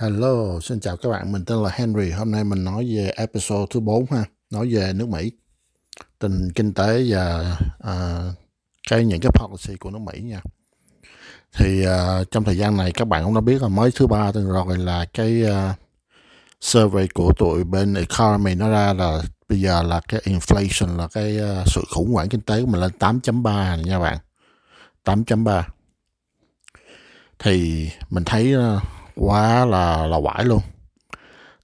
Hello, xin chào các bạn, mình tên là Henry. Hôm nay mình nói về episode thứ 4 ha, nói về nước Mỹ, tình kinh tế và uh, cái những cái policy của nước Mỹ nha. Thì uh, trong thời gian này các bạn cũng đã biết là mới thứ ba tuần rồi là cái uh, survey của tụi bên economy nó ra là bây giờ là cái inflation là cái uh, sự khủng hoảng kinh tế của mình lên 8.3 nha bạn. 8.3 thì mình thấy uh, quá là là quải luôn.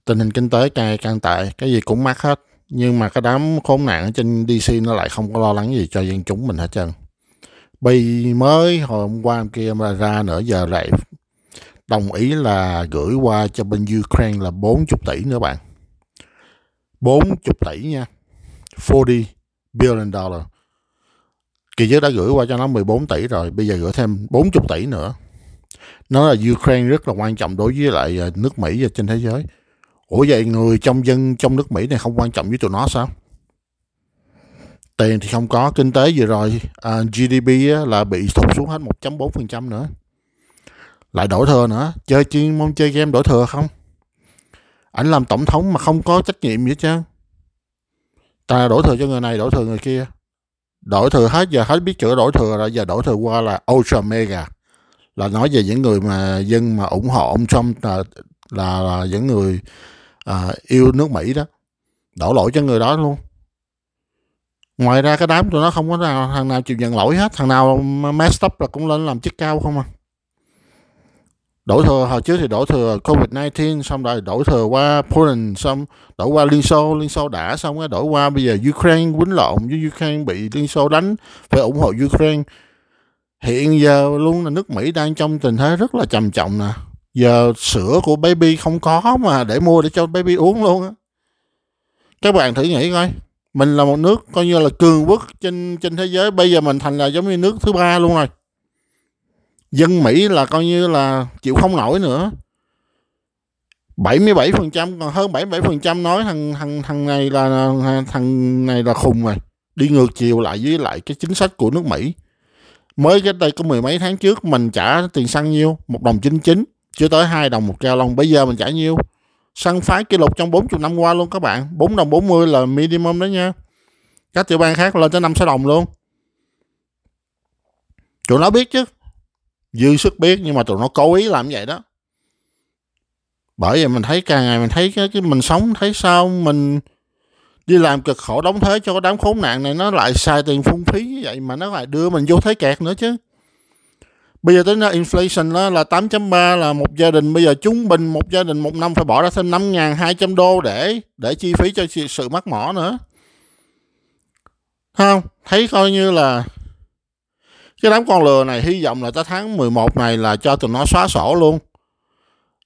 Tình hình kinh tế càng càng tệ, cái gì cũng mắc hết. Nhưng mà cái đám khốn nạn ở trên DC nó lại không có lo lắng gì cho dân chúng mình hết trơn. Bi mới hồi hôm qua, hôm kia mà ra nữa giờ lại đồng ý là gửi qua cho bên Ukraine là 40 tỷ nữa bạn. 40 tỷ nha. 40 billion dollar. Kỳ trước đã gửi qua cho nó 14 tỷ rồi, bây giờ gửi thêm 40 tỷ nữa nó là Ukraine rất là quan trọng đối với lại à, nước Mỹ và trên thế giới. Ủa vậy người trong dân trong nước Mỹ này không quan trọng với tụi nó sao? Tiền thì không có kinh tế vừa rồi à, GDP á, là bị thụt xuống hết 1.4% nữa. Lại đổi thừa nữa. Chơi chuyên môn chơi game đổi thừa không? Ảnh làm tổng thống mà không có trách nhiệm gì hết trơn. Ta đổi thừa cho người này đổi thừa người kia. Đổi thừa hết giờ hết biết chữa đổi thừa rồi giờ đổi thừa qua là ultra mega là nói về những người mà dân mà ủng hộ ông Trump là là, là những người à, yêu nước Mỹ đó. Đổ lỗi cho người đó luôn. Ngoài ra cái đám tụi nó không có nào, thằng nào chịu nhận lỗi hết. Thằng nào messed up là cũng lên làm chức cao không à. Đổ thừa hồi trước thì đổ thừa covid 19 xong rồi đổ thừa qua Poland xong đổ qua Liên Xô. Liên Xô đã xong cái đổ qua. Bây giờ Ukraine quýnh lộn với Ukraine bị Liên Xô đánh phải ủng hộ Ukraine hiện giờ luôn là nước Mỹ đang trong tình thế rất là trầm trọng nè. Giờ sữa của baby không có mà để mua để cho baby uống luôn á. Các bạn thử nghĩ coi, mình là một nước coi như là cường quốc trên trên thế giới, bây giờ mình thành là giống như nước thứ ba luôn rồi. Dân Mỹ là coi như là chịu không nổi nữa. 77% còn hơn 77% nói thằng thằng thằng này là, thằng này là khùng rồi. Đi ngược chiều lại với lại cái chính sách của nước Mỹ mới cách đây có mười mấy tháng trước mình trả tiền xăng nhiêu? Một đồng chín chín chưa tới hai đồng một gallon. Bây giờ mình trả nhiêu? Xăng phái kỷ lục trong 40 năm qua luôn các bạn. 4 đồng 40 là minimum đó nha. Các tiểu bang khác lên tới năm sáu đồng luôn. Tụi nó biết chứ. Dư sức biết nhưng mà tụi nó cố ý làm vậy đó. Bởi vậy mình thấy càng ngày mình thấy cái, cái mình sống thấy sao mình đi làm cực khổ, đóng thuế cho cái đám khốn nạn này nó lại xài tiền phung phí như vậy mà nó lại đưa mình vô thế kẹt nữa chứ. Bây giờ tới ra inflation đó là 8.3 là một gia đình bây giờ trung bình một gia đình một năm phải bỏ ra thêm 5.200 đô để để chi phí cho sự mắc mỏ nữa. Không? Thấy coi như là cái đám con lừa này, hy vọng là tới tháng 11 này là cho tụi nó xóa sổ luôn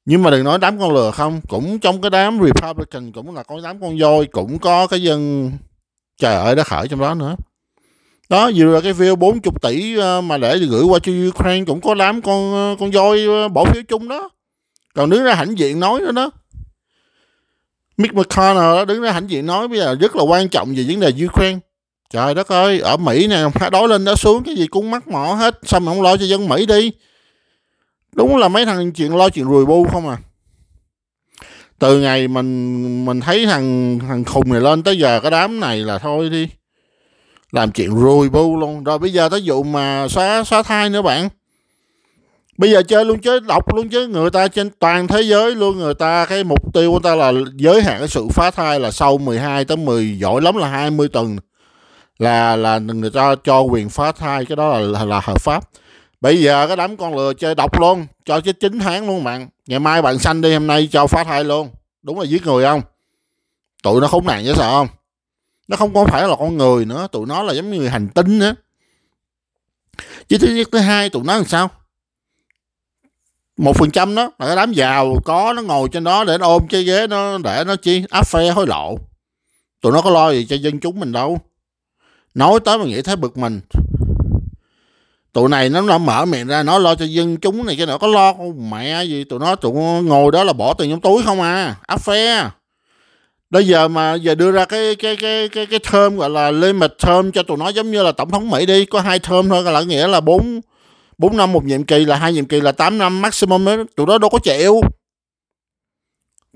nhưng mà đừng nói đám con lừa không, cũng trong cái đám Republican, cũng là có đám con voi cũng có cái dân trời ơi đã khởi trong đó nữa. Đó, vừa là cái view 40 tỷ ờ, mà để gửi qua cho Ukraine cũng có đám con ờ, con voi ờ, bỏ phiếu chung đó. Còn đứng ra hãnh diện nói nữa đó. Mick McConnell đó đứng ra hãnh diện nói bây giờ rất là quan trọng về vấn đề Ukraine. Trời đất ơi, ở Mỹ nè đói lên đó xuống, cái gì cũng mắc mỏ hết sao mà không lo cho dân Mỹ đi đúng là mấy thằng chuyện lo chuyện rùi bu không à. Từ ngày mình mình thấy thằng thằng khùng này lên tới giờ cái đám này là thôi đi. Làm chuyện rùi bu luôn. Rồi bây giờ tới vụ mà xóa xóa thai nữa bạn. Bây giờ chơi luôn chứ đọc luôn chứ. Người ta trên toàn thế giới luôn. Người ta cái mục tiêu của ta là giới hạn cái sự phá thai là sau 12 tới 10 giỏi lắm là 20 tuần. Là là người ta cho quyền phá thai cái đó là là, là hợp pháp bây giờ cái đám con lừa chơi độc luôn, cho chết chín tháng luôn bạn ngày mai bạn sanh đi, hôm nay cho phá thai luôn. Đúng là giết người không? Tụi nó khốn nạn chứ sợ không? Nó không có phải là con người nữa, tụi nó là giống như người hành tinh nữa chứ thứ nhất, thứ hai, tụi nó làm sao? Một phần trăm đó, là cái đám giàu có nó ngồi trên đó để nó ôm cái ghế nó, để nó chi? Áp phe hối lộ. Tụi nó có lo gì cho dân chúng mình đâu? Nói tới mà nghĩ thấy bực mình tụi này nó, nó mở miệng ra nó lo cho dân chúng này cái nữa có lo không mẹ gì. Tụi nó tụi nó ngồi đó là bỏ tiền trong túi không à. Áp phe. Bây giờ mà giờ đưa ra cái cái cái cái cái thơm gọi là limit thơm cho tụi nó giống như là tổng thống mỹ đi có hai thơm thôi là nghĩa là bốn bốn năm một nhiệm kỳ là hai nhiệm kỳ là 8 năm maximum đó. Tụi nó đâu có chịu.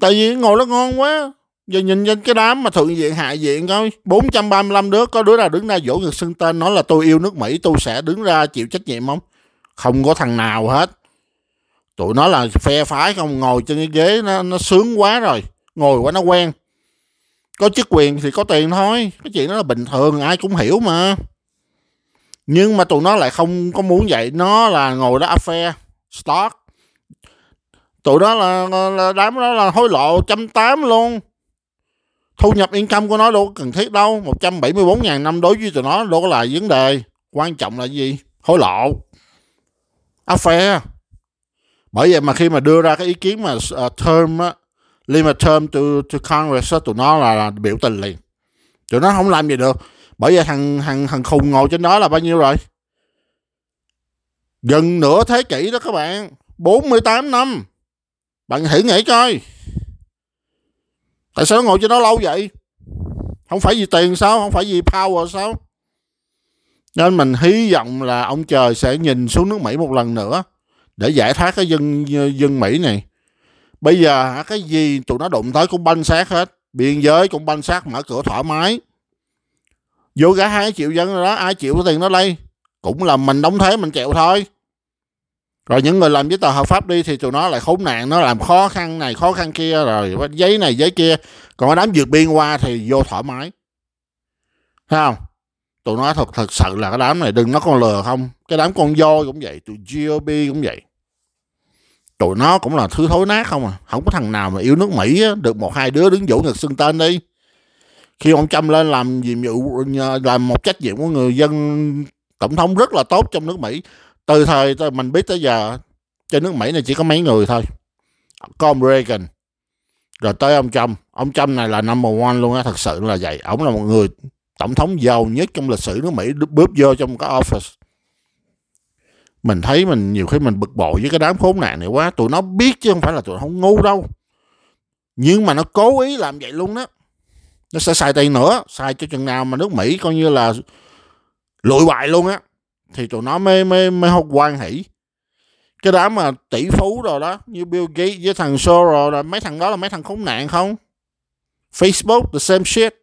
Tại vì ngồi nó ngon quá giờ nhìn trên cái đám mà thượng viện hạ viện coi 435 đứa có đứa nào đứng ra vỗ ngực xưng tên nói là tôi yêu nước Mỹ tôi sẽ đứng ra chịu trách nhiệm không? Không có thằng nào hết. Tụi nó là phe phái không ngồi trên cái ghế nó, nó sướng quá rồi ngồi quá nó quen. Có chức quyền thì có tiền thôi cái chuyện đó là bình thường ai cũng hiểu mà. Nhưng mà tụi nó lại không có muốn vậy nó là ngồi đó affair stock tụi đó là, là đám đó là hối lộ trăm tám luôn thu nhập income của nó đâu có cần thiết đâu 174 ngàn năm đối với tụi nó đâu có là vấn đề quan trọng là gì? Hối lộ. Affair bởi vậy mà khi mà đưa ra cái ý kiến mà uh, term á limit term to, to Congress á, tụi nó là, là biểu tình liền. Tụi nó không làm gì được. Bởi vậy thằng thằng thằng khùng ngồi trên đó là bao nhiêu rồi? Gần nửa thế kỷ đó các bạn. 48 năm. Bạn thử nghĩ coi tại sao nó ngồi trên đó lâu vậy? Không phải vì tiền sao? Không phải vì power sao? Nên mình hy vọng là ông trời sẽ nhìn xuống nước Mỹ một lần nữa để giải thoát cái dân dân Mỹ này. Bây giờ cái gì tụi nó đụng tới cũng banh xác hết. Biên giới cũng banh xác, mở cửa thoải mái. Vô cả hai triệu dân rồi đó, ai chịu cái tiền đó đây? Cũng là mình đóng thuế mình chịu thôi rồi những người làm giấy tờ hợp pháp đi thì tụi nó lại khốn nạn nó làm khó khăn này khó khăn kia rồi giấy này giấy kia. Còn cái đám vượt biên qua thì vô thoải mái. Thấy không? Tụi nó thật thật sự là cái đám này đừng nó con lừa không. Cái đám con voi cũng vậy tụi GOP cũng vậy. Tụi nó cũng là thứ thối nát không à. Không có thằng nào mà yêu nước Mỹ á, được một hai đứa đứng vũ ngực xưng tên đi. Khi ông Trump lên làm nhiệm vụ làm một trách nhiệm của người dân tổng thống rất là tốt trong nước Mỹ từ thời mình biết tới giờ, trên nước Mỹ này chỉ có mấy người thôi. Có ông Reagan, rồi tới ông Trump. Ông Trump này là number one luôn á, thật sự là vậy. Ông là một người tổng thống giàu nhất trong lịch sử nước Mỹ bước vô trong cái office. Mình thấy mình nhiều khi mình bực bội với cái đám khốn nạn này quá. Tụi nó biết chứ không phải là tụi nó không ngu đâu. Nhưng mà nó cố ý làm vậy luôn đó. Nó sẽ xài tiền nữa, xài cho chừng nào mà nước Mỹ coi như là lụi bại luôn á thì tụi nó mới mới mới học quan hỷ. Cái đám mà tỷ phú rồi đó, như Bill Gates với thằng Soros rồi, mấy thằng đó là mấy thằng khốn nạn không? Facebook, the same shit.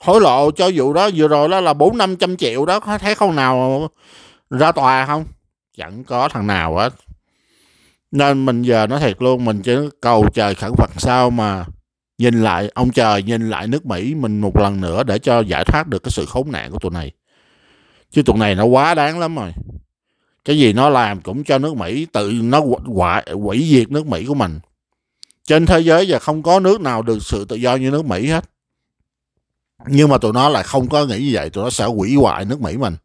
Hối lộ cho vụ đó, vừa rồi đó là bốn năm trăm triệu đó, có thấy không nào ra tòa không? Chẳng có thằng nào hết. Nên mình giờ nói thiệt luôn, mình chỉ cầu trời khẩn phật sao mà nhìn lại, ông trời nhìn lại nước mỹ mình một lần nữa để cho giải thoát được cái sự khốn nạn của tụi này chứ tụi này nó quá đáng lắm rồi. Cái gì nó làm cũng cho nước mỹ tự nó hoại hủy diệt nước mỹ của mình. Trên thế giới giờ không có nước nào được sự tự do như nước mỹ hết. Nhưng mà tụi nó lại không có nghĩ như vậy tụi nó sẽ hủy hoại nước mỹ mình.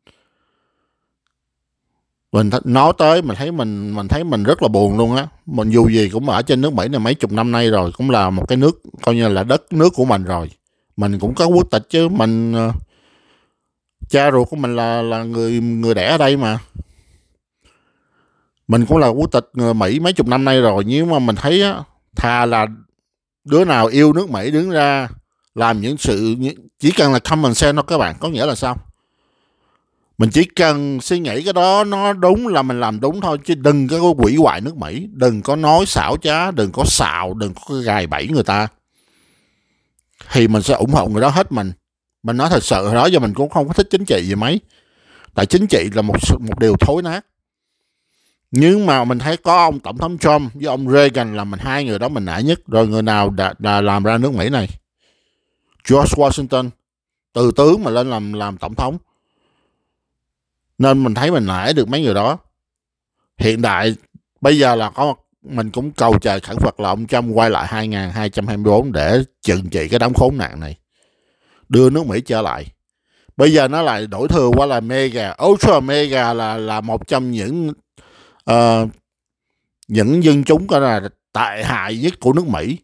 Mình nói tới mình thấy mình mình thấy mình rất là buồn luôn á. Mình dù gì cũng ở trên nước mỹ này mấy chục năm nay rồi cũng là một cái nước coi như là đất nước của mình rồi. Mình cũng có quốc tịch chứ mình uh, cha ruột của mình là là người người đẻ ở đây mà. Mình cũng là quốc tịch người mỹ mấy chục năm nay rồi. Nhưng mà mình thấy á, thà là đứa nào yêu nước mỹ đứng ra làm những sự chỉ cần là common sense thôi các bạn, có nghĩa là sao? Mình chỉ cần suy nghĩ cái đó, nó đúng là mình làm đúng thôi, chứ đừng có quỷ hoại nước Mỹ. Đừng có nói xảo trá, đừng có xạo, đừng có gài bẫy người ta. Thì mình sẽ ủng hộ người đó hết mình mình nói thật sự đó giờ mình cũng không có thích chính trị gì mấy. Tại chính trị là một một điều thối nát. Nhưng mà mình thấy có ông tổng thống Trump với ông Reagan là mình hai người đó mình nể nhất. Rồi người nào đã, đã làm ra nước Mỹ này? George Washington từ tướng mà lên làm làm tổng thống. Nên mình thấy mình nể được mấy người đó. Hiện đại bây giờ là có mình cũng cầu trời khẩn Phật là ông Trump quay lại 2024 để trừng trị cái đám khốn nạn này đưa nước Mỹ trở lại. Bây giờ nó lại đổi thừa qua là mega ultra mega là là một trong những uh, những dân chúng gọi là tệ hại nhất của nước Mỹ.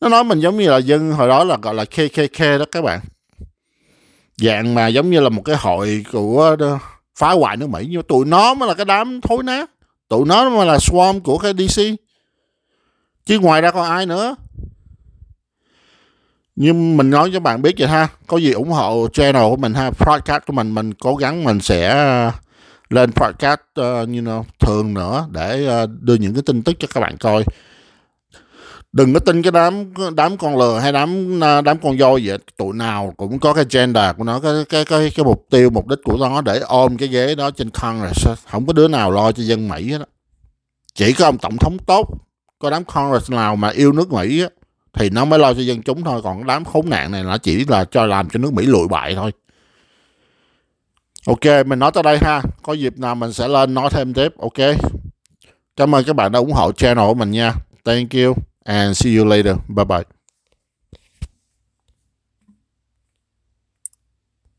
Nó nói mình giống như là dân hồi đó là gọi là KKK đó các bạn. Dạng mà giống như là một cái hội của phá hoại nước Mỹ. Nhưng tụi nó mới là cái đám thối nát. Tụi nó mới là swarm của cái DC chứ ngoài ra còn ai nữa? Nhưng mình nói cho bạn biết vậy ha có gì ủng hộ channel của mình ha podcast của mình mình cố gắng mình sẽ ờ, lên podcast uh, you know, thường nữa để uh, đưa những cái tin tức cho các bạn coi. Đừng có tin cái đám đám con lừa hay đám đám con voi vậy tụi nào cũng có cái agenda của nó cái cái cái cái mục tiêu mục đích của nó để ôm cái ghế đó trên Congress không có đứa nào lo cho dân Mỹ hết đó. chỉ có ông tổng thống tốt có đám Congress nào mà yêu nước Mỹ á, thì nó mới lo cho dân chúng thôi, còn đám khốn nạn này nó chỉ là cho làm cho nước Mỹ lụi bại thôi. Ok, mình nói tới đây ha. Có dịp nào mình sẽ lên nói thêm tiếp, ok? Cảm ơn các bạn đã ủng hộ channel của mình nha. Thank you and see you later. Bye bye.